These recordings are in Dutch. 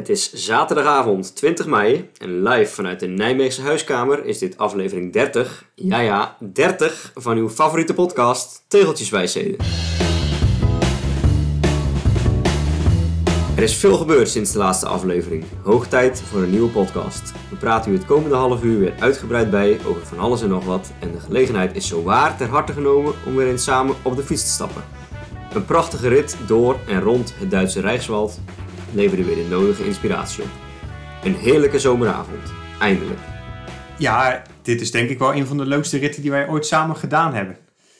Het is zaterdagavond 20 mei en live vanuit de Nijmeegse huiskamer is dit aflevering 30, ja ja, 30 van uw favoriete podcast Tegeltjeswijsheden. Er is veel gebeurd sinds de laatste aflevering. Hoog tijd voor een nieuwe podcast. We praten u het komende half uur weer uitgebreid bij over van alles en nog wat. En de gelegenheid is zo waar ter harte genomen om weer eens samen op de fiets te stappen. Een prachtige rit door en rond het Duitse Rijkswald leverde weer de nodige inspiratie op. Een heerlijke zomeravond. Eindelijk. Ja, dit is denk ik wel een van de leukste ritten die wij ooit samen gedaan hebben.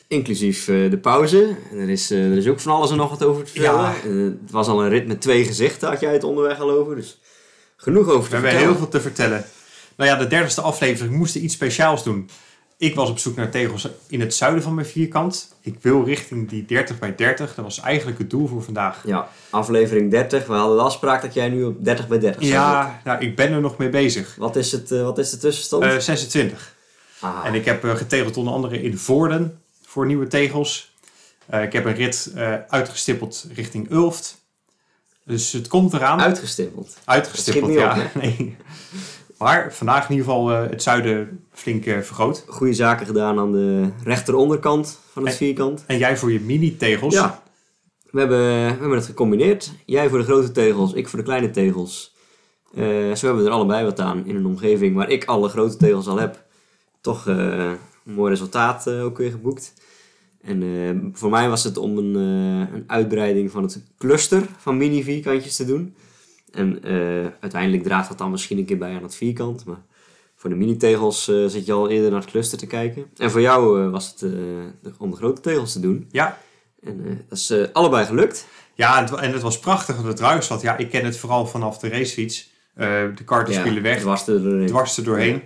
Inclusief eh, de pauze. En er, is, eh, er is ook van alles en nog wat over te vertellen. Ja. Eh, het was al een rit met twee gezichten, had jij het onderweg al over. Dus genoeg over We te hebben vertellen. heel veel te vertellen. Nou ja, de dertigste aflevering moesten iets speciaals doen. Ik was op zoek naar tegels in het zuiden van mijn vierkant. Ik wil richting die 30 bij 30. Dat was eigenlijk het doel voor vandaag. Ja, aflevering 30. We hadden de afspraak dat jij nu op 30 bij 30 zou zitten. Ja, nou, ik ben er nog mee bezig. Wat is, het, eh, wat is de tussenstand? Eh 26. ah, En ik heb eh, getegeld onder andere in Voorden voor nieuwe tegels. Ik heb een rit uitgestippeld richting Ulft. Dus het komt eraan. uitgestippeld. Uitgestippeld, ja. Nee. Maar vandaag in ieder geval eh, het zuiden flink eh, vergroot. Goede zaken gedaan aan de rechteronderkant van het En- vierkant. En jij voor je mini-tegels. Ja, we hebben, we hebben het gecombineerd. Jij voor de grote tegels, ik voor de kleine tegels. Eh, zo hebben we er allebei wat aan in een omgeving waar ik alle grote tegels al heb. Toch een mooi resultaat ook weer geboekt. En voor mij was het om een, een uitbreiding van het cluster van mini vierkantjes te doen. En eh, uiteindelijk draagt dat dan misschien een keer bij aan het vierkant. Maar voor de mini-tegels eh, zit je al eerder naar het cluster te kijken. En voor jou eh, was het om de grote tegels te doen. Ja, En dat is allebei gelukt. ja en, het, en het was prachtig op het Ruigswad. Ja, ik ken het vooral vanaf de racefiets. De karten spelen weg, was er doorheen. dwars er doorheen.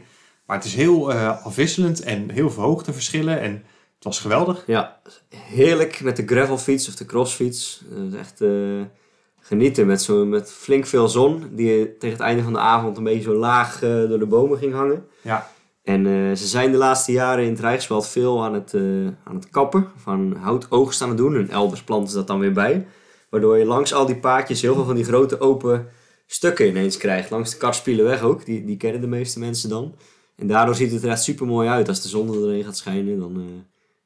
Maar het is heel afwisselend en heel veel hoogteverschillen. En het was geweldig. Ja, heerlijk met de gravelfiets of de crossfiets. Dat is echt genieten met, zo, met flink veel zon. Die tegen het einde van de avond een beetje zo laag eh, door de bomen ging hangen. Ja, En eh, ze zijn de laatste jaren in het Rijksveld veel aan het, eh, aan het kappen. Van houtoogst aan het doen. En elders planten ze dat dan weer bij. Waardoor je langs al die paadjes heel veel van die grote open stukken ineens krijgt. Langs de Kartspielenweg ook. Die, die kennen de meeste mensen dan. En daardoor ziet het er echt super mooi uit. Als de zon er doorheen gaat schijnen, dan...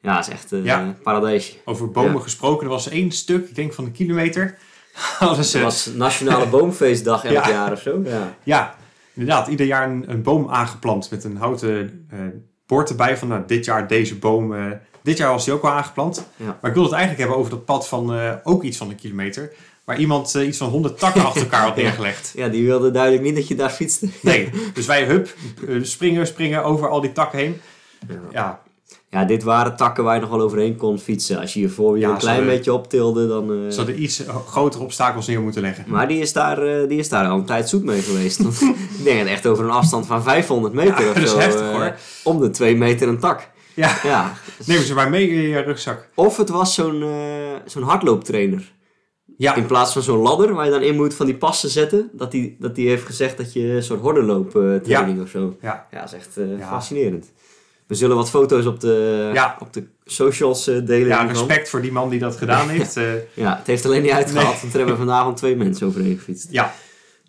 ja, het is echt Ja. paradijsje. over bomen Ja. gesproken. Er was één stuk, ik denk van een kilometer. Het was Nationale Boomfeestdag elk Ja. jaar of zo. Ja. Ja, inderdaad. Ieder jaar een, een boom aangeplant met een houten eh bord erbij van nou, dit jaar deze boom. eh, dit jaar was die ook al aangeplant. Ja. Maar ik wil het eigenlijk hebben over dat pad van eh, ook iets van een kilometer. Waar iemand iets van 100 takken achter elkaar had neergelegd. ja, die wilde duidelijk niet dat je daar fietste. Nee, dus wij hup, springen, springen over al die takken heen. Ja. Ja, dit waren takken waar je nog wel overheen kon fietsen. Als je je voorwiel Ja, een klein beetje optilde, dan... eh, ze hadden iets grotere obstakels neer moeten leggen. Maar die is, daar, eh, die is daar al een tijd zoet mee geweest. Ik denk echt over een afstand van 500 meter Ja, of dat is zo. heftig, eh, hoor. Om de 2 meter een tak. Ja, Ja. neem ze maar mee in je rugzak. Of het was zo'n eh, zo'n hardlooptrainer. Ja, In plaats van zo'n ladder waar je dan in moet van die passen zetten. Dat die, dat die heeft gezegd dat je een soort hordenlooptraining of zo. ja. Ja, dat is echt eh, fascinerend. We zullen wat foto's op de, Ja. op de socials eh, delen. ja respect voor die man die dat gedaan heeft. eh, Ja, het heeft alleen niet uitgehaald, Nee. want er hebben vanavond twee mensen overheen gefietst. ja,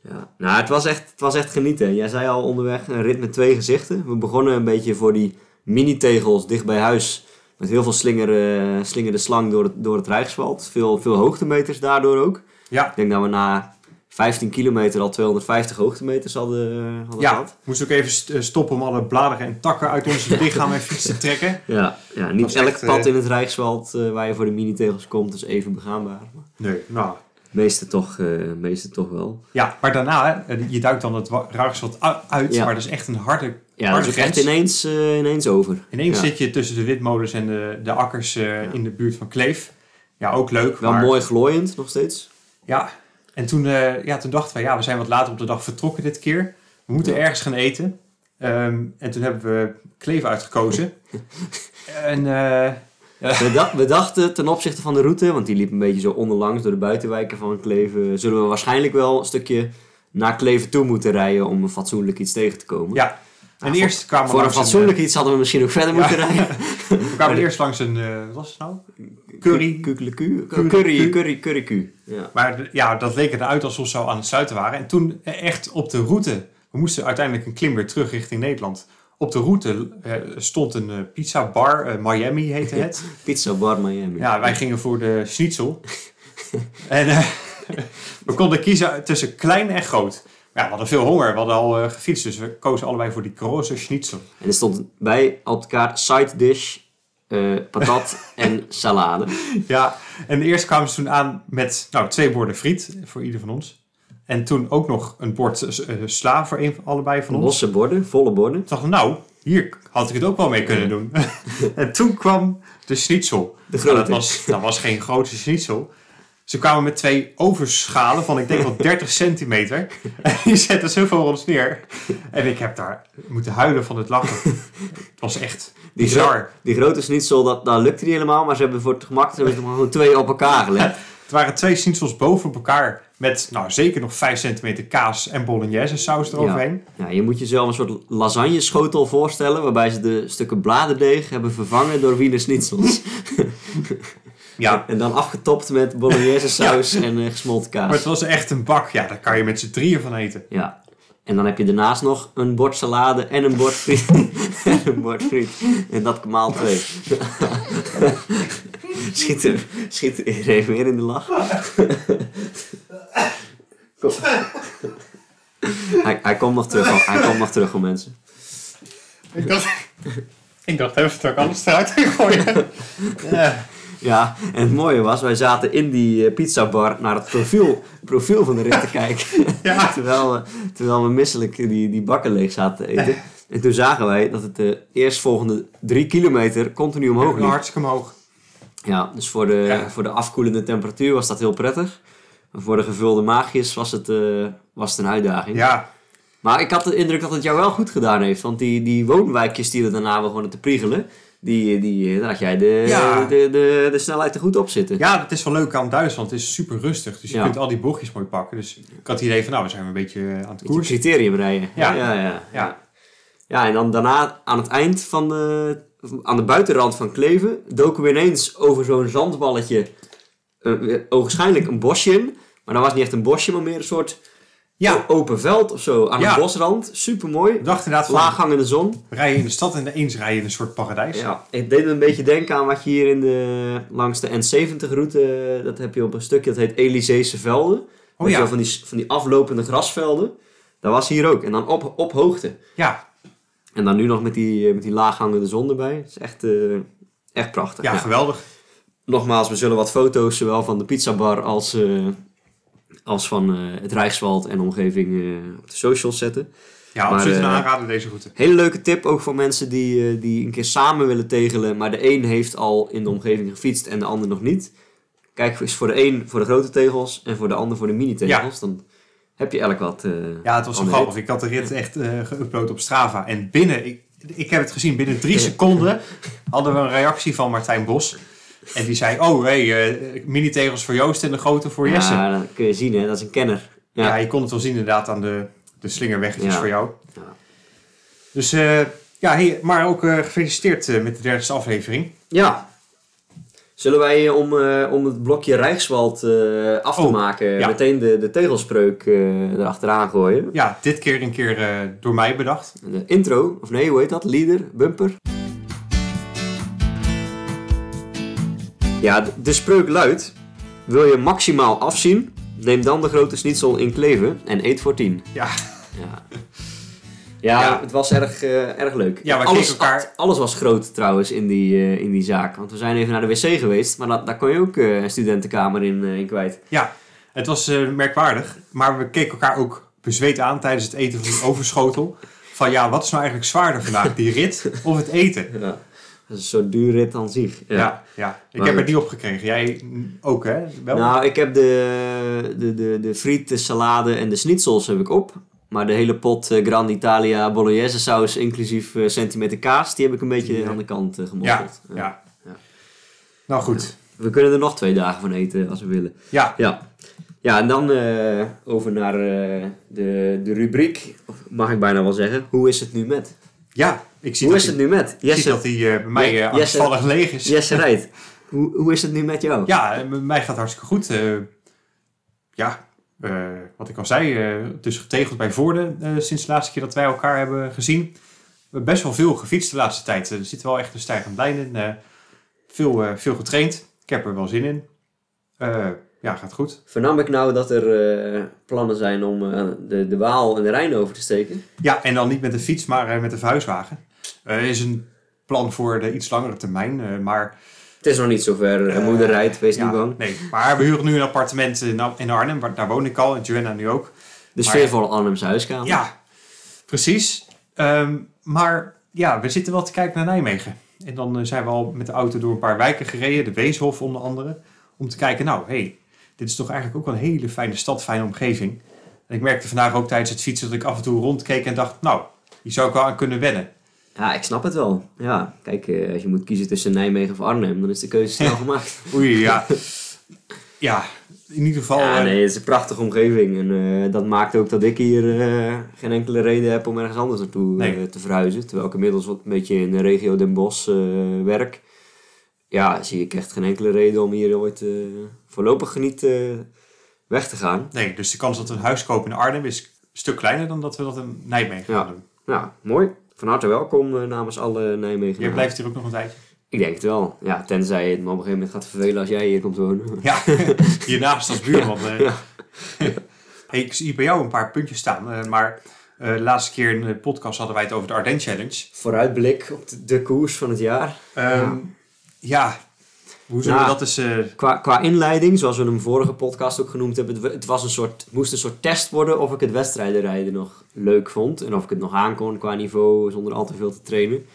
Ja. Nou, het was, echt, het was echt genieten. Jij zei al onderweg, een rit met twee gezichten. We begonnen een beetje voor die mini-tegels dicht bij huis. Met heel veel slingeren, slingerde slang door het, door het Rijkswald. Veel, veel hoogtemeters daardoor ook. ja. Ik denk dat we na 15 kilometer al 250 hoogtemeters hadden, eh, hadden Ja, gehad. moest ook even eh, stoppen om alle bladeren en takken uit ons lichaam en fiets te trekken. Ja, ja niet elk echt, pad eh, in het Rijkswald eh, waar je voor de mini-tegels komt is even begaanbaar. Maar Nee, nou. meeste toch, eh, meeste toch wel. Ja, maar daarna, hè, je duikt dan het wa- Ruigswald u- uit, Ja. maar dat is echt een harde, Ja, dat harde is echt ineens, ineens over. Ineens Ja. zit je tussen de witmolens en de, de akkers eh, in de buurt van Kleef. Ja, ook leuk. Wel maar, mooi glooiend nog steeds. Ja, en toen, eh, ja, toen dachten we, ja, we zijn wat later op de dag vertrokken dit keer. We moeten Ja. ergens gaan eten. Ehm, en toen hebben we Kleef uitgekozen. en eh, We, we dachten ten opzichte van de route, want die liep een beetje zo onderlangs door de buitenwijken van Kleven, zullen we waarschijnlijk wel een stukje naar Kleven toe moeten rijden om een fatsoenlijk iets tegen te komen. ja, en voor- eerst kwamen we Voor een fatsoenlijk iets hadden we misschien ook verder Ja. moeten rijden. eh, we kwamen eerst langs een, eh, wat was het nou? Curry. Curry- Curry, curry, curry. Ja. Maar ja, dat leek eruit alsof ze al aan het sluiten waren. En toen eh, echt op de route, we moesten uiteindelijk een klim weer terug richting Nederland. Op de route eh, stond een eh, pizza bar, eh, Miami heette het. Pizza Bar Miami. Ja, wij gingen voor de schnitzel. en eh, we konden kiezen tussen klein en groot. Ja, we hadden veel honger, we hadden al eh, gefietst, dus we kozen allebei voor die grote schnitzel. En er stond bij op elkaar side dish, eh, patat en salade. Ja, en eerst kwamen ze toen aan met nou, twee borden friet voor ieder van ons. En toen ook nog een bord eh, sla voor een, allebei van ons. Losse borden, volle borden. Ik dacht, nou, hier had ik het ook wel mee kunnen doen. en toen kwam de schnitzel. De Nou, dat, was, dat was geen grote schnitzel. Ze kwamen met twee overschalen van, ik denk wel 30 centimeter. En die zetten zo voor ons neer. En ik heb daar moeten huilen van het lachen. Het was echt Die, bizar. gro- die grote schnitzel, dat, dat lukte niet helemaal. Maar ze hebben voor het gemak ze hebben er gewoon twee op elkaar gelegd. Het waren twee schnitzels boven op elkaar. Met nou, zeker nog 5 centimeter kaas en bolognese saus eroverheen. Ja, je moet jezelf een soort lasagne schotel voorstellen. Waarbij ze de stukken bladerdeeg hebben vervangen door wiener schnitzels. Ja. En dan afgetopt met bolognese saus en eh, gesmolten kaas. Maar het was echt een bak. Ja, daar kan je met z'n drieën van eten. Ja. En dan heb je daarnaast nog een bord salade en een bord friet. en een bord friet. En dat maal twee. schiet, er, schiet er even weer in de lach. Kom. Hij, hij komt nog terug, hij komt nog terug, hoor, mensen. Ik dacht, ik dacht even dat ik alles eruit ging gooien. Ja. Ja, en het mooie was, wij zaten in die eh, pizzabar naar het profiel, profiel van de rit te kijken. Ja. terwijl, we, terwijl we misselijk die, die bakken leeg zaten te eten. En toen zagen wij dat het de eerstvolgende drie kilometer continu omhoog liep. Hartstikke omhoog. Ja, dus voor de, Ja. voor de afkoelende temperatuur was dat heel prettig. Maar voor de gevulde maagjes was het, eh, was het een uitdaging. Ja, Maar ik had de indruk dat het jou wel goed gedaan heeft. Want die, die woonwijkjes die er daarna begonnen te priegelen... Die, die, daar had jij de, Ja. de, de, de snelheid er goed op zitten. ja, dat is wel leuk aan Duitsland. Het is super rustig. Dus je Ja. kunt al die bochtjes mooi pakken. Dus ik had het idee van, nou, we zijn een beetje aan het koersen. criterium rijden. Ja. Ja, ja, ja. Ja. En dan daarna aan het eind van de, aan de buitenrand van Kleven doken we ineens over zo'n zandballetje, eh, weer ogenschijnlijk een bosje in. Maar dat was niet echt een bosje, maar meer een soort Ja. open veld of zo aan Ja. een bosrand. Super mooi. Ik dacht inderdaad van, Laaghangende zon. rijden in de stad en eens rijden in een soort paradijs. Ja, het deed een beetje denken aan wat je hier in de, langs de N70-route, dat heb je op een stukje, dat heet Elyseese Velden. Oh ja. Van die, van die aflopende grasvelden. Dat was hier ook. En dan op, op hoogte. Ja, En dan nu nog met die, eh, met die laaghangende zon erbij. Het is echt, eh, echt prachtig. ja, Ja. geweldig. Nogmaals, we zullen wat foto's zowel van de pizzabar als, eh, als van eh, het Rijkswald en omgeving eh, op de socials zetten. Ja, Maar, absoluut een eh, aanrader deze route. Hele leuke tip ook voor mensen die, die een keer samen willen tegelen. Maar de een heeft al in de omgeving gefietst en de ander nog niet. Kijk eens voor de een voor de grote tegels en voor de ander voor de mini tegels. Dan heb je elk wat. Ja, het was zo de grappig. Ik had de rit echt geüpload op Strava. En binnen, ik, ik heb het gezien, binnen drie seconden hadden we een reactie van Martijn Bos. En die zei, oh hey, eh, mini-tegels voor Joost en de grote voor Jesse. Ja. Dat kun je zien, hè? dat is een kenner. Ja, je kon het wel zien inderdaad aan de, de slingerweggetjes Ja. voor jou. Ja. Dus eh, ja, hey, maar ook eh, gefeliciteerd met de derde aflevering. Ja. Zullen wij om, om het blokje Rijkswald af te Oh, maken meteen de, de tegelspreuk erachteraan gooien? Ja, dit keer een keer door mij bedacht. De intro, of nee, hoe heet dat? Leader, bumper. Ja, de, de spreuk luidt: Wil je maximaal afzien? Neem dan de grote schnitzel in Kleven en eet voor 10. Ja, Ja. Ja, Ja. het was erg, eh, erg leuk. Ja, alles, elkaar- alles was groot trouwens in die, eh, in die zaak. Want we zijn even naar de wc geweest, maar dat, daar kon je ook eh, een studentenkamer in, in kwijt. ja, het was merkwaardig. Maar we keken elkaar ook bezweet aan tijdens het eten van die overschotel. Van ja, wat is nou eigenlijk zwaarder vandaag? Die rit of het eten? Ja. Dat is een soort duur rit aan zich. Ja, ja. Ik Maar heb er niet op gekregen. Jij ook, hè? Wel? Nou, ik heb de, de, de, de friet, de salade en de schnitzels heb ik op. Maar de hele pot eh, Grand Italia bolognese saus, inclusief eh, centimeter kaas, die heb ik een beetje Ja. aan de kant eh, ja, gemoffeld. ja, Ja. Nou goed. We kunnen er nog twee dagen van eten als we willen. Ja, Ja, ja en dan over naar de, de rubriek, mag ik bijna wel zeggen. Hoe is het nu met? ja. Ik zie Hoe is het nu met? ik zie Jesse, dat die eh, bij mij uh, Jesse- angstvallig leeg is. Jesse rijdt. Hoe, hoe is het nu met jou? Ja, eh, mij gaat hartstikke goed. Eh, ja, eh, wat ik al zei, eh, dus getegeld bij Voorde eh, sinds de laatste keer dat wij elkaar hebben gezien. We hebben best wel veel gefietst de laatste tijd. Er zit wel echt een stijgend lijn in. Eh, veel, eh, veel getraind. Ik heb er wel zin in. Eh, ja, gaat goed. Vernam ik nou dat er eh, plannen zijn om eh, de, de Waal en de Rijn over te steken? Ja, en dan niet met de fiets, maar eh, met de verhuiswagen. Er is een plan voor de iets langere termijn, eh, maar... Het is nog niet zover. Eh, moeder rijdt, wees ja, niet bang. Nee, maar we huren nu een appartement in, in Arnhem, waar, daar woon ik al, en Joanna nu ook. De Maar- sfeervolle Arnhemse huiskamer. Ja, precies. Ehm, maar ja, we zitten wel te kijken naar Nijmegen. En dan zijn we al met de auto door een paar wijken gereden, de Weeshof onder andere, om te kijken, nou, hey, dit is toch eigenlijk ook wel een hele fijne stad, fijne omgeving. En ik merkte vandaag ook tijdens het fietsen dat ik af en toe rondkeek en dacht, nou, hier zou ik wel aan kunnen wennen. Ja, ik snap het wel. Ja, kijk, eh, als je moet kiezen tussen Nijmegen of Arnhem, dan is de keuze snel gemaakt. Oei, ja. ja, in ieder geval... Ja, eh, nee, het is een prachtige omgeving. En eh, dat maakt ook dat ik hier geen enkele reden heb om ergens anders naartoe Nee. te verhuizen. Terwijl ik inmiddels wat een beetje in de regio Den Bosch werk. Ja, zie ik echt geen enkele reden om hier ooit voorlopig niet weg te gaan. Nee, dus de kans dat we een huis kopen in Arnhem is een stuk kleiner dan dat we dat in Nijmegen Ja. gaan doen. Nou, mooi. Van harte welkom eh, namens alle Nijmegen. Jij blijft hier ook nog een tijdje. Ik denk het wel. Ja, tenzij het me op een gegeven moment gaat vervelen als jij hier komt wonen. Ja, hiernaast als buurman. eh. Ja. hey, ik zie bij jou een paar puntjes staan, eh, maar de laatste keer in de podcast hadden wij het over de Ardennes Challenge. Vooruitblik op de, de koers van het jaar. Ehm, ja. Hoe zullen we dat eens... eh, Qua, qua inleiding, zoals we hem vorige podcast ook genoemd hebben, het, het, was een soort, het moest een soort test worden of ik het wedstrijdenrijden nog leuk vond. En of ik het nog aankon qua niveau zonder al te veel te trainen.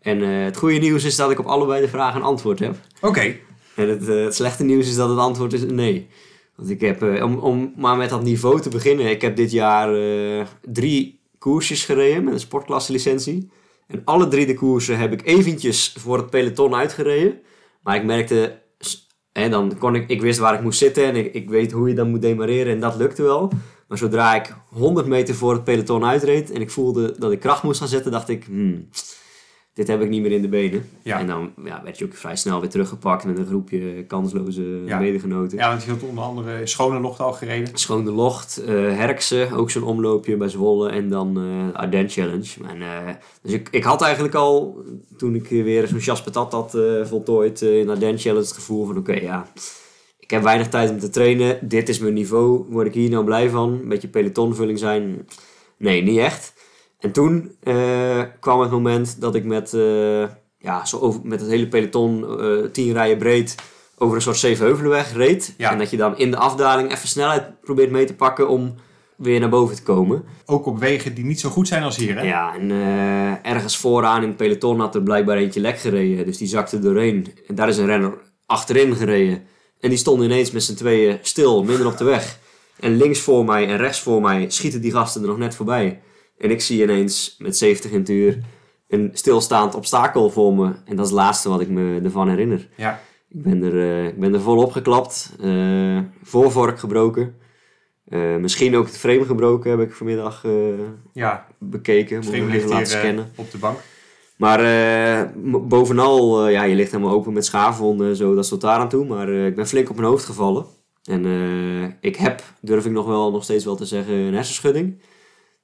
En eh, het goede nieuws is dat ik op allebei de vragen een antwoord heb. Oké, En het, eh, het slechte nieuws is dat het antwoord is nee. Want ik heb, om, om maar met dat niveau te beginnen, ik heb dit jaar drie koersjes gereden met een sportklasselicentie. En alle drie de koersen heb ik eventjes voor het peloton uitgereden. Maar ik merkte, hè, dan kon ik, ik wist waar ik moest zitten en ik, ik weet hoe je dan moet demareren en dat lukte wel. Maar zodra ik 100 meter voor het peloton uitreed en ik voelde dat ik kracht moest gaan zetten, dacht ik, hmm, dit heb ik niet meer in de benen. Ja. En dan ja, werd je ook vrij snel weer teruggepakt met een groepje kansloze Ja. medegenoten. ja, want je had onder andere Schone Locht al gereden. Schoon de Locht, eh Herkse, ook zo'n omloopje bij Zwolle en dan eh Ardennes Challenge. En, eh, dus ik, ik had eigenlijk al, toen ik weer zo'n Jas Patat had voltooid in Ardennes Challenge, het gevoel van oké, ja, ik heb weinig tijd om te trainen. Dit is mijn niveau. Word ik hier nou blij van? Een beetje pelotonvulling zijn? Nee, niet echt. En toen eh, kwam het moment dat ik met, eh, ja, zo over, met het hele peloton eh, tien rijen breed over een soort Zevenheuvelenweg reed. Ja. En dat je dan in de afdaling even snelheid probeert mee te pakken om weer naar boven te komen. Ook op wegen die niet zo goed zijn als hier, hè? Ja, en ergens vooraan in het peloton had er blijkbaar eentje lek gereden. Dus die zakte doorheen. En daar is een renner achterin gereden. En die stond ineens met z'n tweeën stil, midden op de weg. En links voor mij en rechts voor mij schieten die gasten er nog net voorbij. En ik zie ineens met 70 in het uur een stilstaand obstakel voor me. En dat is het laatste wat ik me ervan herinner. Ja. Ik ben er, eh, ik ben er volop geklapt. eh voorvork gebroken. Eh, misschien ook het frame gebroken heb ik vanmiddag Ja, bekeken. het Moet frame ik ligt even laten scannen. op de bank. Maar bovenal, ja, je ligt helemaal open met schaafwonden en zo, dat stond daar aan toe. Maar ik ben flink op mijn hoofd gevallen. En ik heb, durf ik nog wel nog steeds wel te zeggen, een hersenschudding.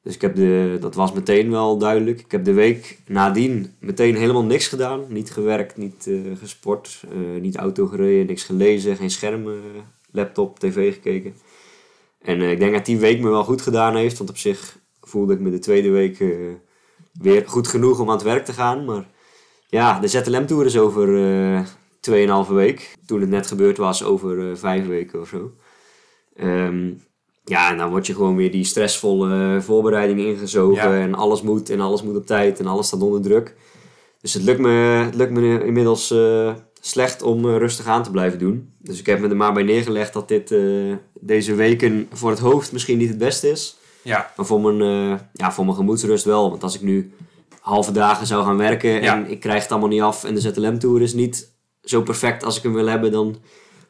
Dus ik heb de, dat was meteen wel duidelijk. Ik heb de week nadien meteen helemaal niks gedaan. Niet gewerkt, niet eh, gesport, eh, niet auto gereden, niks gelezen, geen scherm, eh, laptop, tv gekeken. En ik denk dat die week me wel goed gedaan heeft, want op zich voelde ik me de tweede week weer goed genoeg om aan het werk te gaan. Maar ja, de ZLM-tour is over eh 2,5 week. Toen het net gebeurd was, over eh, vijf weken of zo. Ehm, ja, en dan word je gewoon weer die stressvolle voorbereiding ingezogen. Ja. En alles moet en alles moet op tijd en alles staat onder druk. Dus het lukt me, het lukt me inmiddels eh, slecht om eh, rustig aan te blijven doen. Dus ik heb me er maar bij neergelegd dat dit eh, deze weken voor het hoofd misschien niet het beste is. Ja, Maar voor mijn, ja, voor mijn gemoedsrust wel. Want als ik nu halve dagen zou gaan werken Ja. en ik krijg het allemaal niet af en de ZLM-tour is niet zo perfect als ik hem wil hebben, dan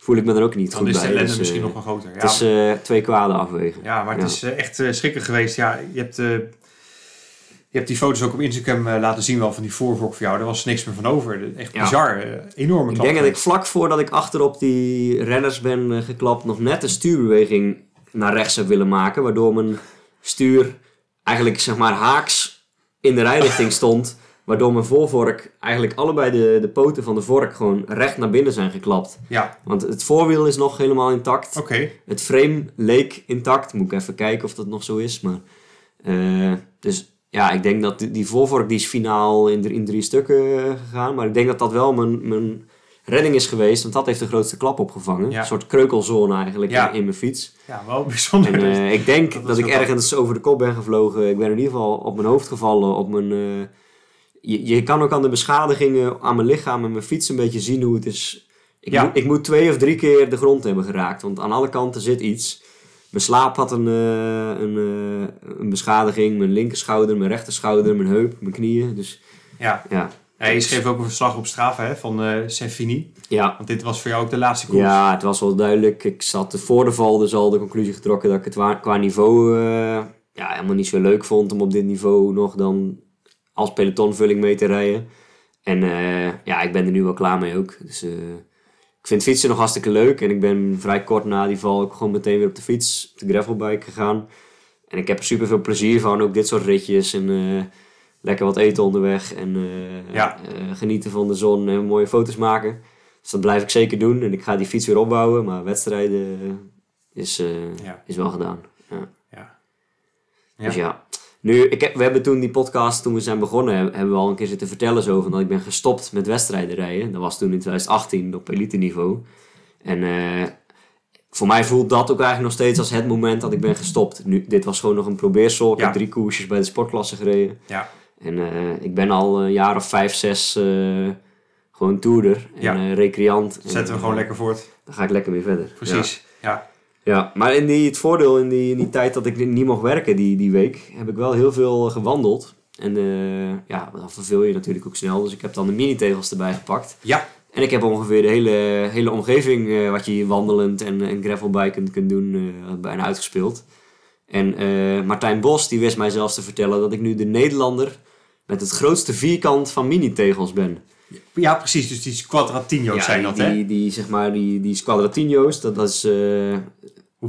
voel ik me er ook niet dan goed is de bij. ellende Dus, misschien eh, nog wel groter. Ja, Het is eh, twee kwaden afwegen. Ja, maar het Ja. is eh, echt schrikken geweest. Ja, je hebt... Je hebt die foto's ook op Instagram laten zien wel van die voorvork voor jou. Daar was niks meer van over. Echt Ja. bizar. eh, enorme Ik klap denk dat ik vlak voordat ik achterop die renners ben geklapt, nog net een stuurbeweging naar rechts heb willen maken. Waardoor mijn stuur eigenlijk zeg maar haaks in de rijrichting stond. Waardoor mijn voorvork eigenlijk allebei de, de poten van de vork gewoon recht naar binnen zijn geklapt. Ja, Want het voorwiel is nog helemaal intact. oké. Het frame leek intact. Moet ik even kijken of dat nog zo is. Maar, eh, dus ja, ik denk dat die, die voorvork die is finaal in, drie- in drie stukken eh, gegaan. Maar ik denk dat dat wel mijn, mijn redding is geweest. Want dat heeft de grootste klap opgevangen. Ja. Een soort kreukelzone eigenlijk Ja. in, in mijn fiets. Ja, wel bijzonder. En eh, ik denk Dat ik ergens over de kop ben gevlogen. Ik ben in ieder geval op mijn hoofd gevallen. Op mijn, je, je kan ook aan de beschadigingen aan mijn lichaam en mijn fiets een beetje zien hoe het is. Ik, Ja. moet, ik moet twee of drie keer de grond hebben geraakt. Want aan alle kanten zit iets. Mijn slaap had een, eh, een, eh, een beschadiging. Mijn linkerschouder, mijn rechterschouder, mijn heup, mijn knieën. Dus ja. ja. Ja, je schreef ook een verslag op Strava hè, van Senfini. Ja, Want dit was voor jou ook de laatste koers. Ja, het was wel duidelijk. Ik zat voor de val dus al de conclusie getrokken dat ik het qua niveau ja, helemaal niet zo leuk vond om op dit niveau nog dan als pelotonvulling mee te rijden. En eh, ja, ik ben er nu wel klaar mee ook. Dus eh, ik vind fietsen nog hartstikke leuk. En ik ben vrij kort na die val ook gewoon meteen weer op de fiets, op de gravelbike gegaan. En ik heb er super veel plezier van, ook dit soort ritjes. En eh, lekker wat eten onderweg. En Ja. genieten van de zon en mooie foto's maken. Dus dat blijf ik zeker doen. En ik ga die fiets weer opbouwen. Maar wedstrijden is, Ja. is wel gedaan. Ja. Ja. Dus ja. Nu, ik heb, we hebben toen die podcast, toen we zijn begonnen, heb- hebben we al een keer zitten vertellen zo van dat ik ben gestopt met wedstrijden rijden. Dat was toen in 2018 op elite niveau. En eh, voor mij voelt dat ook eigenlijk nog steeds als het moment dat ik ben gestopt. Nu, dit was gewoon nog een probeersel. Ik Ja. heb drie koersjes bij de sportklasse gereden. Ja. En eh, ik ben al een jaar of vijf, zes eh, gewoon toerder en Ja. recreant. En, Zetten we gewoon lekker voort. Dan ga ik lekker weer verder. Precies. Ja. Ja, maar in die, het voordeel in die, in die tijd dat ik niet mocht werken die, die week, heb ik wel heel veel gewandeld. En eh, ja, dan verveel je natuurlijk ook snel. Dus ik heb dan de mini-tegels erbij gepakt. Ja. En ik heb ongeveer de hele, hele omgeving eh, wat je hier wandelend en, en gravelbikend kunt doen, eh, bijna uitgespeeld. En eh, Martijn Bos die wist mij zelfs te vertellen dat ik nu de Nederlander met het grootste vierkant van mini-tegels ben. ja, precies. Dus die quadratino's zijn die, dat, hè? die, die, zeg maar, die, die Squadratino's, dat, dat is... eh,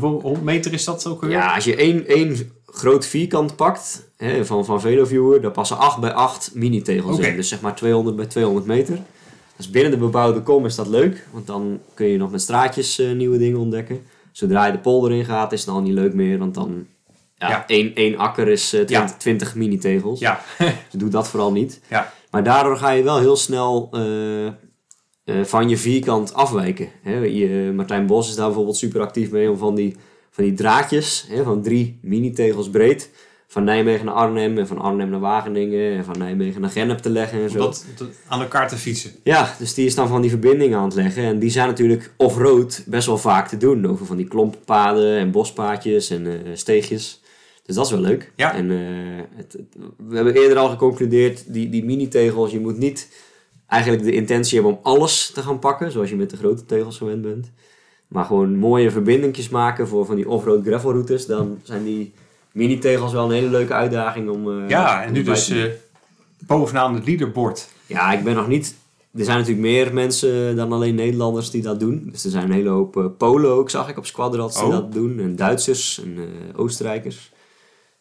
Hoeveel meter is dat ook weer? Ja, als je één, één groot vierkant pakt hè, van, van VeloViewer, daar passen 8 bij 8 mini-tegels in. Dus zeg maar 200 bij 200 meter. Dus binnen de bebouwde kom is dat leuk, want dan kun je nog met straatjes eh, nieuwe dingen ontdekken. Zodra je de polder in gaat, is het al niet leuk meer, want dan... Ja, Ja. Één, één akker is eh, 20, Ja. 20 mini-tegels. Ja. Dus doe dat vooral niet. Ja. Maar daardoor ga je wel heel snel eh, van je vierkant afwijken. Hè? Je, Martijn Bos is daar bijvoorbeeld super actief mee om van die, van die draadjes, hè, van drie mini-tegels breed, van Nijmegen naar Arnhem en van Arnhem naar Wageningen en van Nijmegen naar Gennep te leggen en zo. dat, dat aan elkaar te fietsen. Ja, dus die is dan van die verbindingen aan het leggen. En die zijn natuurlijk off-road best wel vaak te doen. Over van die klomppaden en bospaadjes en eh, steegjes. Dus dat is wel leuk. Ja. En eh, het, het- we hebben eerder al geconcludeerd, die, die mini-tegels, je moet niet eigenlijk de intentie hebben om alles te gaan pakken. Zoals je met de grote tegels gewend bent. Maar gewoon mooie verbindingjes maken voor van die off-road gravelroutes. Dan zijn die mini-tegels wel een hele leuke uitdaging om... eh, Ja, en nu dus eh, bovenaan het leaderboard. Ja, ik ben nog niet. Er zijn natuurlijk meer mensen dan alleen Nederlanders die dat doen. Dus er zijn een hele hoop eh, Polen ook, zag ik op Squadrats, die Oh. dat doen. En Duitsers en Oostenrijkers.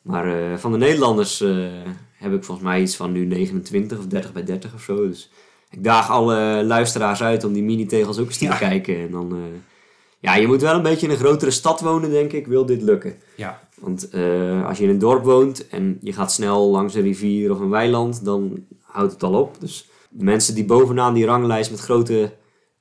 Maar van de Nederlanders heb ik volgens mij iets van nu 29 of 30 bij 30 of zo. Dus ik daag alle luisteraars uit om die mini-tegels ook eens te Ja. bekijken. En dan, eh, ja, je moet wel een beetje in een grotere stad wonen, denk ik, wil dit lukken. Ja. Want eh, als je in een dorp woont en je gaat snel langs een rivier of een weiland, dan houdt het al op. Dus de mensen die bovenaan die ranglijst met grote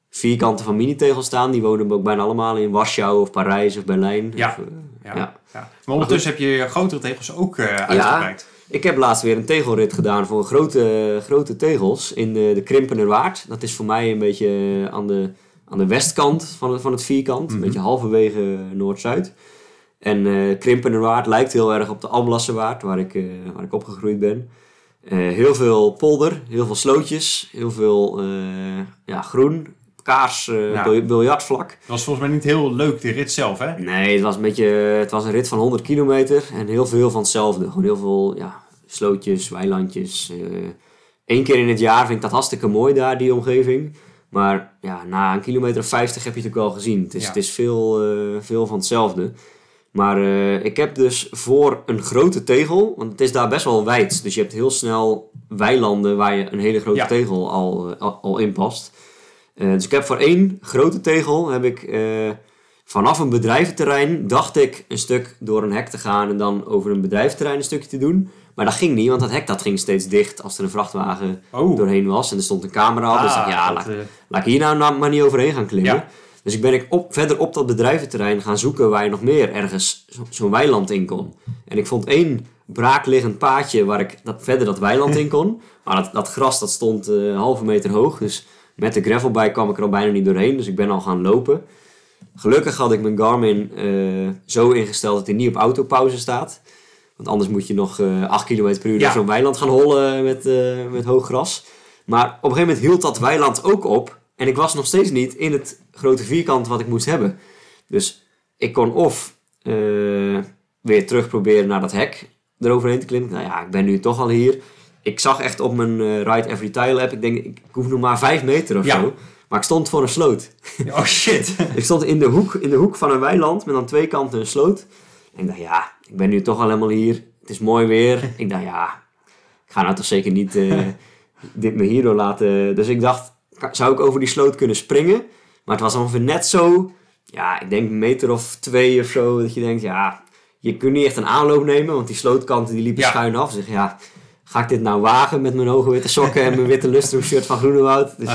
vierkanten van mini-tegels staan, die wonen ook bijna allemaal in Warschau of Parijs of Berlijn. Ja. Of, eh, Ja. Ja. Maar ondertussen heb je grotere tegels ook uitgebreid. Ik heb laatst weer een tegelrit gedaan voor grote, grote tegels in de, de Krimpenerwaard. Dat is voor mij een beetje aan de, aan de westkant van het, van het vierkant. Een Mhm. beetje halverwege Noord-Zuid. En eh Krimpenerwaard lijkt heel erg op de Alblasserwaard, waar ik, eh, waar ik opgegroeid ben. Eh, heel veel polder, heel veel slootjes, heel veel ja, groen, kaars, Ja. bil- biljartvlak. Dat was volgens mij niet heel leuk, de rit zelf, hè? Nee, het was een beetje, het was een rit van 100 kilometer en heel veel van hetzelfde. Gewoon heel veel ja, slootjes, weilandjes. Eén keer in het jaar vind ik dat hartstikke mooi daar, die omgeving. Maar ja, na een kilometer of 50 heb je het ook wel gezien. Het is, Ja. het is veel, eh, veel van hetzelfde. Maar eh, ik heb dus voor een grote tegel, want het is daar best wel wijd. Dus je hebt heel snel weilanden waar je een hele grote Ja. tegel al, eh, al, al in past. Eh, dus ik heb voor één grote tegel, heb ik eh, vanaf een bedrijventerrein, dacht ik een stuk door een hek te gaan en dan over een bedrijventerrein een stukje te doen. Maar dat ging niet, want dat hek dat ging steeds dicht als er een vrachtwagen Oh. doorheen was. En er stond een camera op. dus ik dacht, ja, laat, eh, laat ik hier nou, maar niet overheen gaan klimmen. Ja. Dus ik ben ik op, verder op dat bedrijventerrein gaan zoeken waar je nog meer ergens zo- zo'n weiland in kon. En ik vond één braakliggend paadje waar ik dat, verder dat weiland in kon. Maar dat, dat gras dat stond eh, een halve meter hoog. Dus met de gravelbike kwam ik er al bijna niet doorheen. Dus ik ben al gaan lopen. Gelukkig had ik mijn Garmin eh, zo ingesteld dat hij niet op autopauze staat. Want anders moet je nog eh 8 km per uur Ja. door zo'n weiland gaan hollen met, eh, met hoog gras. Maar op een gegeven moment hield dat weiland ook op. En ik was nog steeds niet in het grote vierkant wat ik moest hebben. Dus ik kon of eh, weer terug proberen naar dat hek eroverheen te klimmen. Nou ja, ik ben nu toch al hier. Ik zag echt op mijn eh, Ride Every Tile app, ik denk, ik hoef nog maar 5 meter of Ja. zo. Maar ik stond voor een sloot. Oh shit. Ik stond in de, hoek, in de hoek van een weiland met aan twee kanten een sloot. En ik dacht, ja, ik ben nu toch al helemaal hier. Het is mooi weer. Ik dacht, ja, ik ga nou toch zeker niet eh, dit me hierdoor laten. Dus ik dacht, zou ik over die sloot kunnen springen? Maar het was ongeveer net zo, ja, ik denk een meter of twee of zo. Dat je denkt, ja, je kunt niet echt een aanloop nemen. Want die slootkanten die liepen Ja. schuin af. Dus ik, ja, ga ik dit nou wagen met mijn hoge witte sokken en mijn witte lustrum shirt van Groenewoud? Dus.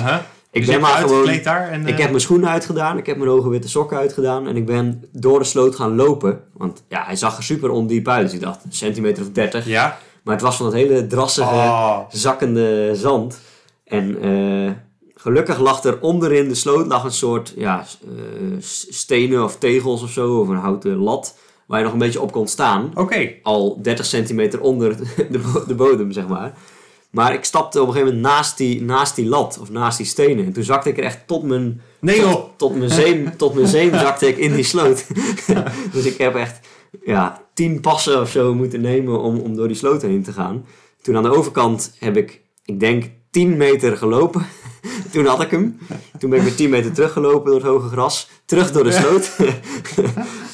Ik ben je hebt maar je gewoon... uitgekleed daar en, Ik eh, heb mijn schoenen uitgedaan, ik heb mijn hoge witte sokken uitgedaan en ik ben door de sloot gaan lopen. Want ja, hij zag er super ondiep uit. Dus ik dacht, een centimeter of 30. Ja. Maar het was van dat hele drassige, Oh. zakkende zand. En eh, gelukkig lag er onderin de sloot lag een soort ja, eh, stenen of tegels of zo, of een houten lat, waar je nog een beetje op kon staan. Oké. Al 30 centimeter onder de bodem, zeg maar. Maar ik stapte op een gegeven moment naast die, naast die lat, of naast die stenen. En toen zakte ik er echt tot mijn Nee tot, tot mijn zeem, tot mijn zeem zakte ik in die sloot. dus ik heb echt ja, tien passen of zo moeten nemen om, om door die sloot heen te gaan. Toen aan de overkant heb ik, ik denk, 10 meter gelopen. Toen had ik hem. Toen ben ik weer 10 meter teruggelopen door het hoge gras. Terug door de sloot.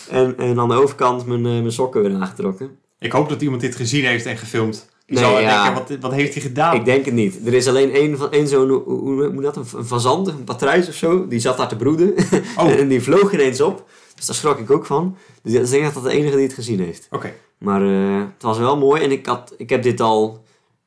en, en aan de overkant mijn, eh, mijn sokken weer aangetrokken. Ik hoop dat iemand dit gezien heeft en gefilmd. Nee, zal ja. denken, wat, wat heeft hij gedaan? Ik denk het niet. Er is alleen één, van- één zo'n, hoe, moet dat, een, een fazant, een patrijs of zo. Die zat daar te broeden. Oh. en die vloog ineens op. Dus daar schrok ik ook van. Dus ik denk dat dat de enige die het gezien heeft. Oké. Maar eh, het was wel mooi. En ik, had, ik heb dit al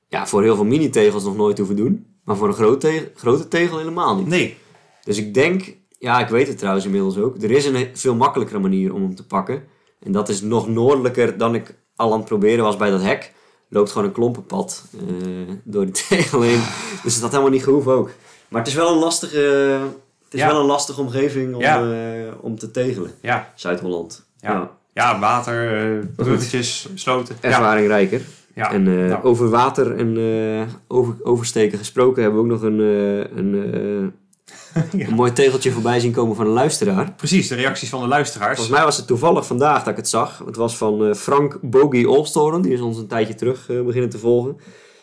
ja, voor heel veel mini-tegels nog nooit hoeven doen. Maar voor een grote, tegel, grote tegel helemaal niet. Nee. Dus ik denk, ja, ik weet het trouwens inmiddels ook. Er is een veel makkelijkere manier om hem te pakken. En dat is nog noordelijker dan ik al aan het proberen was bij dat hek. Loopt gewoon een klompenpad eh, door die tegel heen. Dus dat had helemaal niet gehoeven ook. Maar het is wel een lastige, het is Ja. wel een lastige omgeving om, Ja. eh, om te tegelen. Ja. Zuid-Holland. Ja. Ja, water, eh, bruggetjes, sloten. Ja. Ervaring rijker. ja. En Nou. over water en over, oversteken gesproken hebben we ook nog een, een, Ja. een mooi tegeltje voorbij zien komen van een luisteraar. Precies, de reacties van de luisteraars. Volgens mij was het toevallig vandaag dat ik het zag. Het was van eh, Frank Bogie Olstoren. Die is ons een tijdje terug eh, beginnen te volgen.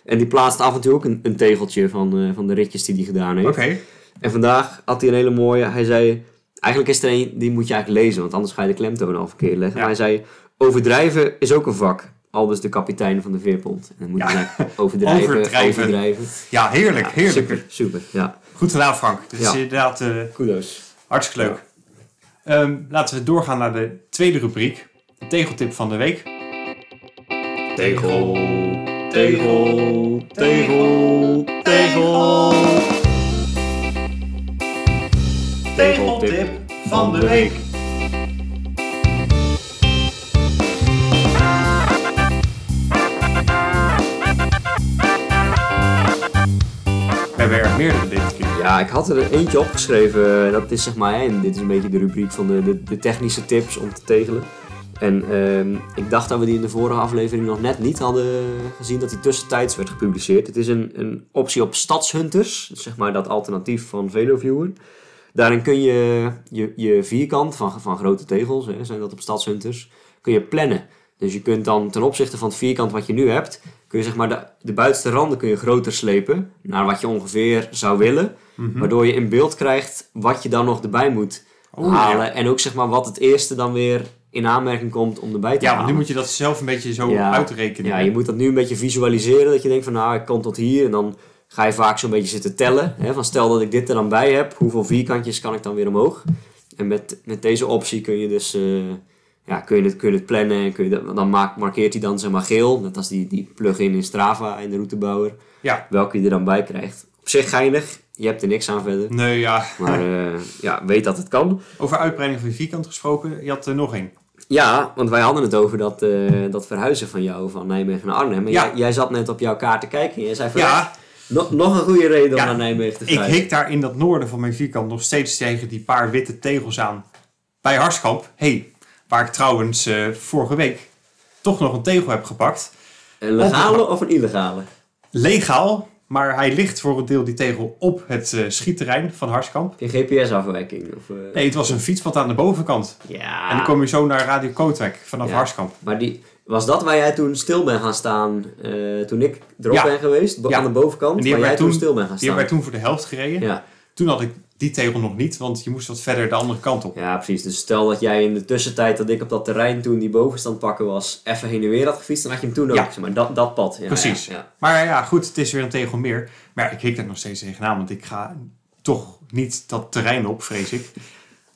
En die plaatst af en toe ook een, een tegeltje van, eh, van de ritjes die hij gedaan heeft. Oké. En vandaag had hij een hele mooie. Hij zei, eigenlijk is er een die moet je eigenlijk lezen. Want anders ga je de klemtoon al verkeerd leggen. Ja. Maar hij zei, overdrijven is ook een vak. Al dus de kapitein van de veerpont. En dan moet je Ja. overdrijven, Overdrijven. overdrijven. Ja, heerlijk, Ja, heerlijk. Super, super. Ja, Goed gedaan, Frank. Dit is Ja. inderdaad eh, kudos. hartstikke leuk. Ehm, laten we doorgaan naar de tweede rubriek. De tegeltip van de week. Tegel, tegel, tegel, tegel. Tegeltip van de week. Ja, ik had er eentje opgeschreven. Dat is zeg maar, dit is een beetje de rubriek van de, de, technische tips om te tegelen. En ehm, ik dacht dat we die in de vorige aflevering nog net niet hadden gezien dat die tussentijds werd gepubliceerd. Het is een, een optie op Stadshunters, zeg maar dat alternatief van VeloViewer. Daarin kun je je, je vierkant van, van grote tegels, hè, zijn dat op Stadshunters, kun je plannen. Dus je kunt dan ten opzichte van het vierkant wat je nu hebt, kun je zeg maar de, de buitenste randen kun je groter slepen. Naar wat je ongeveer zou willen. Mhm. Waardoor je in beeld krijgt wat je dan nog erbij moet Oh, halen. ja. En ook zeg maar wat het eerste dan weer in aanmerking komt om erbij te Ja, halen. want nu moet je dat zelf een beetje zo Ja. uitrekenen. Ja, je moet dat nu een beetje visualiseren. Dat je denkt van nou, ik kom tot hier. En dan ga je vaak zo'n beetje zitten tellen. Hè, van stel dat ik dit er dan bij heb. Hoeveel vierkantjes kan ik dan weer omhoog? En met, met deze optie kun je dus... eh, ja, kun je het, kun je het plannen. En kun je dat, dan maakt, markeert hij dan zeg maar geel. Net als die, die plugin in Strava in de routebouwer. Ja. Welke je er dan bij krijgt. Op zich geinig. Je hebt er niks aan verder. Nee, ja. Maar eh, ja, weet dat het kan. Over uitbreiding van je vierkant gesproken, je had er nog één. Ja, want wij hadden het over dat, eh, dat verhuizen van jou van Nijmegen naar Arnhem. En Ja. jij, jij zat net op jouw kaart te kijken en jij zei van Ja, nog, nog een goede reden om Ja, naar Nijmegen te ik verhuizen. hik daar in dat noorden van mijn vierkant nog steeds tegen die paar witte tegels aan. Bij Harskamp, hey, waar ik trouwens eh, vorige week toch nog een tegel heb gepakt. Een legale of een illegale? Legaal, maar hij ligt voor een deel die tegel op het eh, schietterrein van Harskamp. Je GPS-afwijking? Of, eh, Nee, het was een fietspad aan de bovenkant. Ja, En dan kom je zo naar Radio Kootwijk vanaf Ja. Harskamp. maar die, was dat waar jij toen stil bent gaan staan toen ik erop Ja. ben geweest? Bo- Ja. Aan de bovenkant? En die waar jij toen toen- stil bent gaan Die hebben staan? wij toen voor de helft gereden. Ja. Toen had ik die tegel nog niet, want je moest wat verder de andere kant op. ja, precies. Dus stel dat jij in de tussentijd dat ik op dat terrein toen die bovenstand pakken was, even heen en weer had gefietst, dan had je hem toen ook. Ja. Zeg maar dat, dat pad. Ja, Precies. Ja. Maar ja, goed, het is weer een tegel meer. Maar ik hik er nog steeds tegenaan, want ik ga toch niet dat terrein op, vrees ik.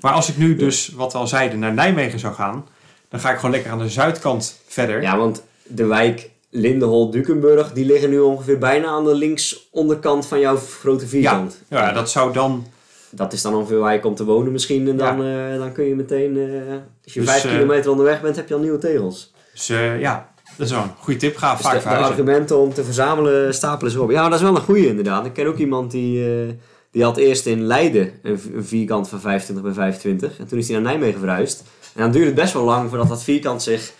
Maar als ik nu dus, wat we al zeiden, naar Nijmegen zou gaan, dan ga ik gewoon lekker aan de zuidkant verder. Ja, want de wijk Lindenhol-Dukenburg, die liggen nu ongeveer bijna aan de linksonderkant van jouw grote vierkant. Ja, dat zou dan... Dat is dan ongeveer waar je komt te wonen misschien. En dan, eh, dan kun je meteen, eh, als je Dus, vijf eh, kilometer onderweg bent, heb je al nieuwe tegels. Dus ja, dat is wel een goede tip. Ga Dus vaak de, argumenten om te verzamelen stapelen ze op. Ja, maar dat is wel een goede inderdaad. Ik ken ook iemand die, die had eerst in Leiden een, vierkant van 25 bij 25. En toen is hij naar Nijmegen verhuisd. En dan duurt het best wel lang voordat dat vierkant zich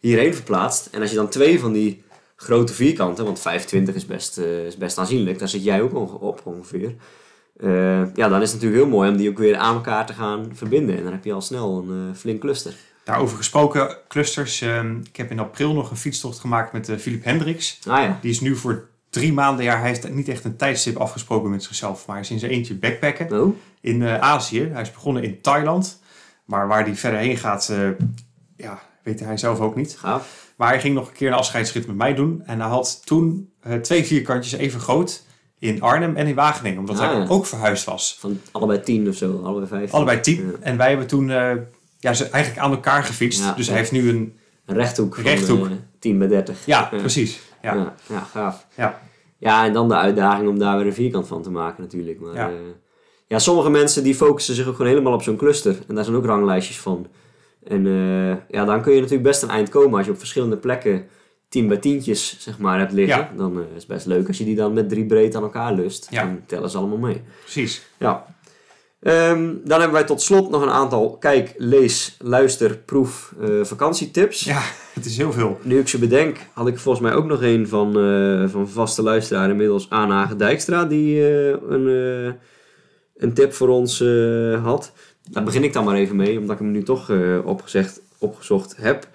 hierheen verplaatst. En als je dan twee van die grote vierkanten, want 25 is best, is best aanzienlijk, daar zit jij ook op ongeveer. Eh, ja, dan is het natuurlijk heel mooi om die ook weer aan elkaar te gaan verbinden. En dan heb je al snel een eh, flink cluster. Daarover gesproken, clusters. ehm, ik heb in april nog een fietstocht gemaakt met eh Philip Hendricks. Ah ja, Die is nu voor drie maanden, ja, hij heeft niet echt een tijdstip afgesproken met zichzelf, maar hij is in zijn eentje backpacken. oh, in Azië. Hij is begonnen in Thailand. Maar waar hij verder heen gaat, ja, weet hij zelf ook niet. gaaf. Maar hij ging nog een keer een afscheidsrit met mij doen. En hij had toen twee vierkantjes even groot in Arnhem en in Wageningen. Omdat Ah, hij ja. ook verhuisd was. Van allebei 10 of zo, allebei 15. Allebei tien. Ja. En wij hebben toen eh, ja, ze eigenlijk aan elkaar gefietst. Ja, dus hij heeft nu een... Een rechthoek. van, Rechthoek. eh, 10 bij 30. Ja, precies. Ja. Ja. Ja, gaaf. Ja. Ja, en dan de uitdaging om daar weer een vierkant van te maken natuurlijk. Maar, Ja. ja. ja, sommige mensen die focussen zich ook gewoon helemaal op zo'n cluster. En daar zijn ook ranglijstjes van. En eh, ja, dan kun je natuurlijk best een eind komen als je op verschillende plekken 10 bij tientjes zeg maar, hebt liggen. Ja. Dan eh, is het best leuk als je die dan met drie breed aan elkaar lust. Ja. Dan tellen ze allemaal mee. Precies. Ja. Ehm, dan hebben wij tot slot nog een aantal kijk, lees, luister, proef, eh, vakantietips. Ja, het is heel veel. Nu ik ze bedenk, had ik volgens mij ook nog een van, eh, van vaste luisteraar inmiddels, Aanhagen Dijkstra, die een, een tip voor ons had. Daar begin ik dan maar even mee, omdat ik hem nu toch opgezegd, opgezocht heb.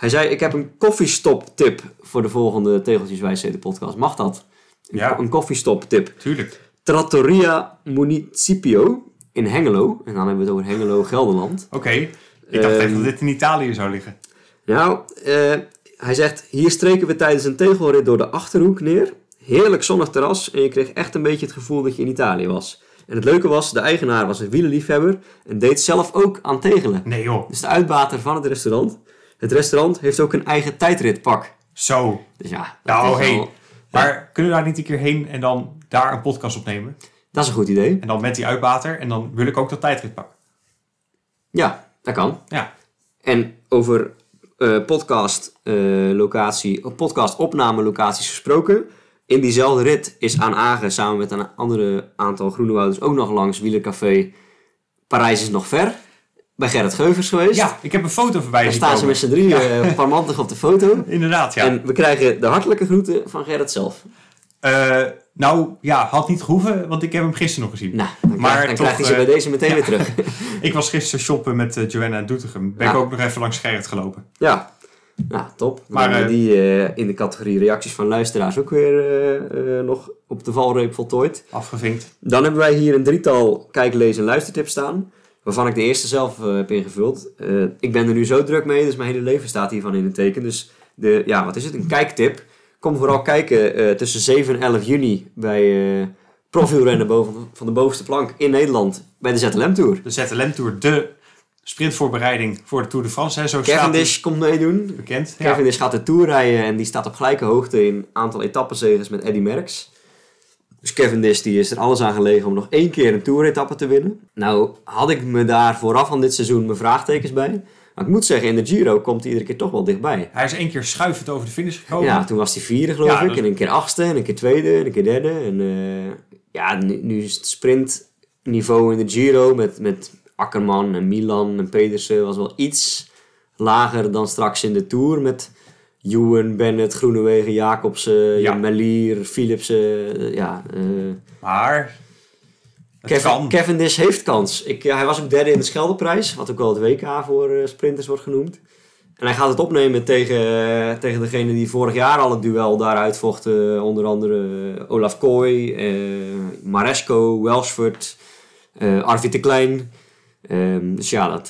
Hij zei, ik heb een koffiestop tip voor de volgende Tegeltjes Wijsheden podcast. Mag dat? Een, Ja. een koffiestop tip. Tuurlijk. Trattoria Municipio in Hengelo. En dan hebben we het over Hengelo, Gelderland. Oké. Ik dacht echt Ehm, dat dit in Italië zou liggen. Nou, eh, hij zegt, hier streken we tijdens een tegelrit door de Achterhoek neer. Heerlijk zonnig terras en je kreeg echt een beetje het gevoel dat je in Italië was. En het leuke was, de eigenaar was een wielerliefhebber en deed zelf ook aan tegelen. Nee joh. Dus de uitbater van het restaurant. Het restaurant heeft ook een eigen tijdritpak. Zo. Dus ja, Nou, hey. wel- Maar kunnen we daar niet een keer heen en dan daar een podcast opnemen? dat is een goed idee. En dan met die uitbater. En dan wil ik ook dat tijdrit pakken. Ja, dat kan. Ja. En over eh, podcast eh, locatie, podcast opname locaties gesproken. In diezelfde rit is aan Agen samen met een andere aantal Groenewouders ook nog langs Wielercafé Parijs is nog ver. Bij Gerrit Geuvers geweest. Ja, ik heb een foto voorbij Daar staan ze met z'n drieën uh, parmantig op de foto. Inderdaad, ja. En we krijgen de hartelijke groeten van Gerrit zelf. Eh, nou, ja, had niet gehoeven, want ik heb hem gisteren nog gezien. Nou, dan, Maar krijg- dan toch, krijgt hij ze eh, bij deze meteen weer terug. Ik was gisteren shoppen met eh, Joanna en Doetinchem. Ben Ja. ik ook nog even langs Gerrit gelopen. Ja. Nou, top. Maar, Maar eh, die eh, in de categorie reacties van luisteraars ook weer eh, eh, nog op de valreep voltooid. Afgevinkt. Dan hebben wij hier een drietal kijk, lees en luistertips staan. Waarvan ik de eerste zelf eh, heb ingevuld. Eh, ik ben er nu zo druk mee, dus mijn hele leven staat hiervan in het teken. Dus de, ja, wat is het? Een kijktip. Kom vooral kijken eh, tussen 7 en 11 juni bij profielrennen boven, van de bovenste plank in Nederland bij de ZLM Tour. De ZLM Tour, de sprintvoorbereiding voor de Tour de France. Hè. Zo staat Cavendish komt meedoen. bekend. Ja. Cavendish gaat de Tour rijden en die staat op gelijke hoogte in aantal etappenzegers met Eddy Merckx. Dus Cavendish die is er alles aan gelegen om nog één keer een Tour-etappe te winnen. Nou had ik me daar vooraf aan dit seizoen mijn vraagtekens bij. Maar ik moet zeggen, in de Giro komt hij iedere keer toch wel dichtbij. Hij is één keer schuivend over de finish gekomen. Ja, toen was hij vierde geloof Ja, ik. dat- En een keer achtste, en een keer tweede, en een keer derde. En eh, ja, nu, nu is het sprintniveau in de Giro met, met Akkerman en Milan en Pedersen was wel iets lager dan straks in de Tour. Met Ewan, Bennett, Groenewegen, Jacobsen, Ja. Melier, Philipsen. eh, ja, eh, Maar Kevin. Cavendish heeft kans. Ik, ja, hij was ook derde in de Scheldeprijs, wat ook wel het WK voor eh, sprinters wordt genoemd. En hij gaat het opnemen tegen, eh, tegen degene die vorig jaar al het duel daaruit vochten. Onder andere eh, Olaf Kooi, eh, Maresco, Welsford, eh Arvid de Klein. Ehm, dus ja, dat,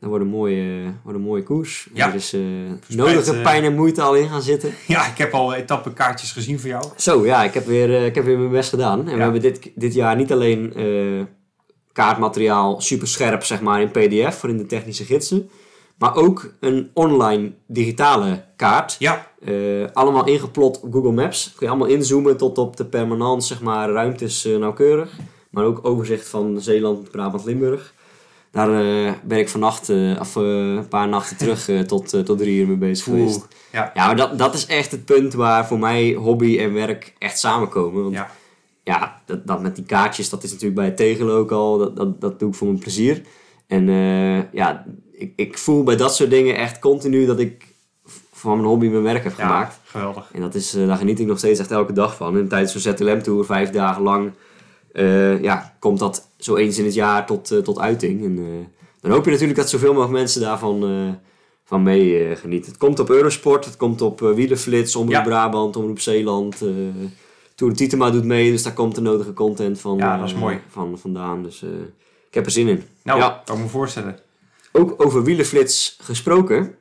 dat wordt, een mooie, wordt een mooie koers. Ja. Er is Verspreid, nodige eh, pijn en moeite al in gaan zitten. Ja, ik heb al etappenkaartjes gezien voor jou. Zo, ja, ik heb weer, ik heb weer mijn best gedaan. En we hebben dit, dit jaar niet alleen kaartmateriaal super scherp, zeg maar, in PDF voor in de technische gidsen. Maar ook een online digitale kaart. Ja, allemaal ingeplot op Google Maps. Kun je allemaal inzoomen tot op de permanent, zeg maar, ruimtes nauwkeurig. Maar ook overzicht van Zeeland, Brabant, Limburg. Daar eh, ben ik vannacht, of eh, een paar nachten terug, tot, tot drie uur mee bezig geweest. Ja. Ja, maar dat, dat is echt het punt waar voor mij hobby en werk echt samenkomen. Want ja, ja. dat, dat met die kaartjes, dat is natuurlijk bij het tegelen ook al. Dat, dat, dat doe ik voor mijn plezier. En ja, ik, ik voel bij dat soort dingen echt continu dat ik van mijn hobby mijn werk heb ja, gemaakt. geweldig. En dat is, daar geniet ik nog steeds echt elke dag van. En tijdens zo'n ZLM-tour, vijf dagen lang, ja, komt dat zo eens in het jaar tot, eh, tot uiting. En eh, dan hoop je natuurlijk dat zoveel mogelijk mensen daarvan eh, van mee genieten. Het komt op Eurosport, het komt op Wielerflits, Omroep Ja. Brabant, Omroep Zeeland. Tour de Titema doet mee, dus daar komt de nodige content van, Ja, dat is mooi. van vandaan. Dus ik heb er zin in. Nou, Ja. kan me voorstellen. Ook over Wielerflits gesproken.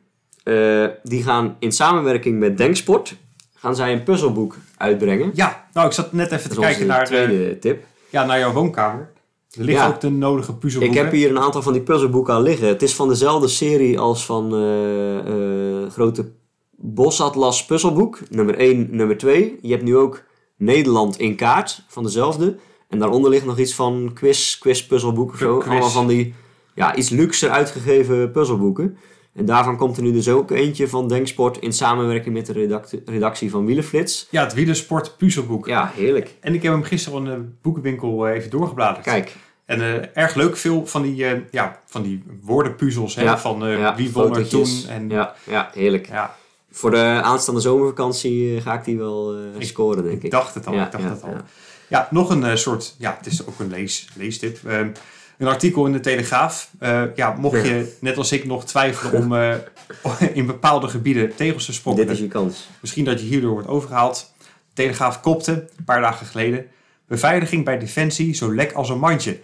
die gaan in samenwerking met Denksport gaan zij een puzzelboek uitbrengen. Ja, nou, ik zat net even te kijken naar, tweede tip. ja, naar jouw woonkamer. Er liggen Ja. ook de nodige puzzelboeken. Ik heb hier een aantal van die puzzelboeken al liggen. Het is van dezelfde serie als van eh eh, grote Bosatlas puzzelboek. Nummer 1, nummer 2. Je hebt nu ook Nederland in kaart van dezelfde. En daaronder ligt nog iets van quiz, quiz puzzelboek of zo. Quiz. Allemaal van die ja, iets luxer uitgegeven puzzelboeken. En daarvan komt er nu dus ook eentje van Denksport in samenwerking met de redactie, van Wielenflits. Ja, het wielersport puzzelboek. Ja, heerlijk. En ik heb hem gisteren in de boekenwinkel eh, even doorgebladerd. Kijk, En eh, erg leuk, veel van die, eh, ja, van die woordenpuzzels. Hè, Ja, van ja, wie won er toen. En, ja, ja, heerlijk. ja, Voor de aanstaande zomervakantie ga ik die wel scoren, denk ik ik. dacht het al. Ja, ik dacht het al. ja. Nog een soort, ja, het is ook een lees, leestip. Een artikel in de Telegraaf. Eh, ja, mocht je, net als ik, nog twijfelen om eh, in bepaalde gebieden tegels te Dit sprokkelen. is je kans. Misschien dat je hierdoor wordt overgehaald. De Telegraaf kopte, een paar dagen geleden. Beveiliging bij Defensie zo lek als een mandje.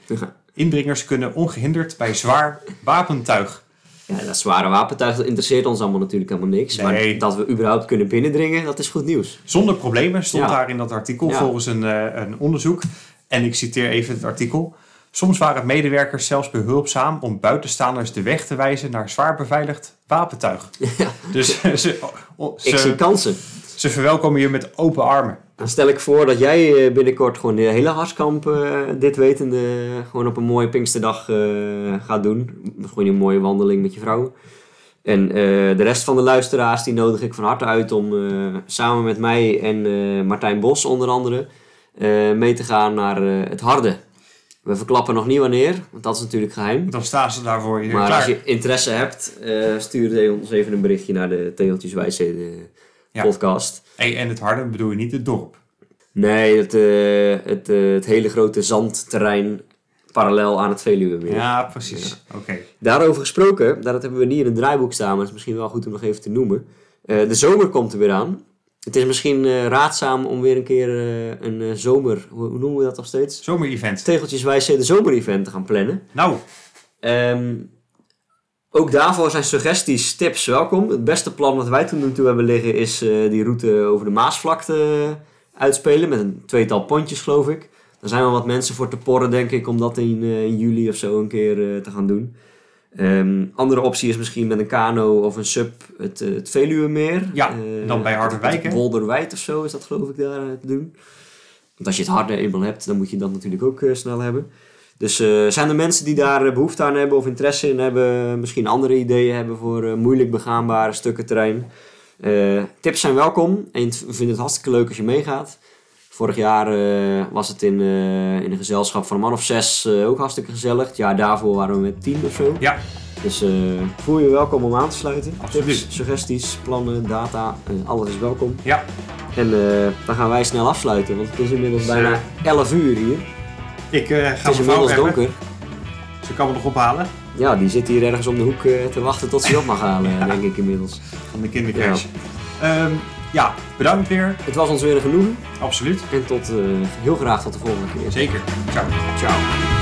Indringers kunnen ongehinderd bij zwaar wapentuig. Ja, dat zware wapentuig dat interesseert ons allemaal natuurlijk helemaal niks. Nee. Maar dat we überhaupt kunnen binnendringen, dat is goed nieuws. Zonder problemen stond Ja. daar in dat artikel Ja. volgens een, eh, een onderzoek. En ik citeer even het artikel. Soms waren medewerkers zelfs behulpzaam om buitenstaanders de weg te wijzen naar zwaar beveiligd wapentuig. Dus ze, Ik zie kansen. ze verwelkomen je met open armen. Dan stel ik voor dat jij eh, binnenkort gewoon de hele Harskamp, eh, dit wetende, gewoon op een mooie Pinksterdag eh, gaat doen. Gewoon een mooie wandeling met je vrouw. En de rest van de luisteraars, die nodig ik van harte uit om samen met mij en Martijn Bos onder andere mee te gaan naar het Harde. We verklappen nog niet wanneer, want dat is natuurlijk geheim. Dan staan ze daarvoor hier Maar klaar. als je interesse hebt, eh, stuur ons even een berichtje naar de Tegeltjes Wijsheden Ja. podcast. Hey, en het harde bedoel je niet het dorp. Nee, het, eh, het, eh, het hele grote zandterrein parallel aan het Veluwemeer. Ja, precies. Oké. Daarover gesproken, dat hebben we niet in het draaiboek staan, maar het is misschien wel goed om nog even te noemen. Eh, de zomer komt er weer aan. Het is misschien eh, raadzaam om weer een keer eh, een eh, zomer, hoe, hoe noemen we dat nog steeds? Zomer-event. Tegeltjeswijs de zomerevent te gaan plannen. Nou, Ehm, ook daarvoor zijn suggesties, tips welkom. Het beste plan wat wij toen toe hebben liggen is die route over de Maasvlakte uitspelen. Met een tweetal pontjes geloof ik. Er zijn wel wat mensen voor te porren denk ik om dat in, in juli of zo een keer te gaan doen. Ehm, andere optie is misschien met een kano of een sub het, eh, het Veluwemeer. Ja, Eh, dan bij Harderwijk? Wolderwijd of zo is dat geloof ik daar eh, te doen. Want als je het harde eenmaal hebt, dan moet je dat natuurlijk ook snel hebben. Dus zijn er mensen die daar eh, behoefte aan hebben of interesse in hebben, misschien andere ideeën hebben voor moeilijk begaanbare stukken terrein? Tips zijn welkom en ik vind het hartstikke leuk als je meegaat. Vorig jaar eh, was het in, eh, in een gezelschap van een man of zes eh, ook hartstikke gezellig. Het jaar daarvoor waren we met tien of zo. ja. Dus voel je welkom om aan te sluiten. Absoluut. Tips, suggesties, plannen, data, alles is welkom. Ja. En dan gaan wij snel afsluiten, want het is inmiddels Dus, bijna 11 uur hier. Ik ga Het is inmiddels hebben. donker. Ze kan me nog ophalen Ja, die zit hier ergens om de hoek te wachten tot ze op mag halen, Ja. denk ik inmiddels. van de kindercrash. Ja. Ja, bedankt weer. Het was ons weer een genoegen Absoluut. en tot, eh, heel graag tot de volgende keer. Zeker. Ciao. Ciao.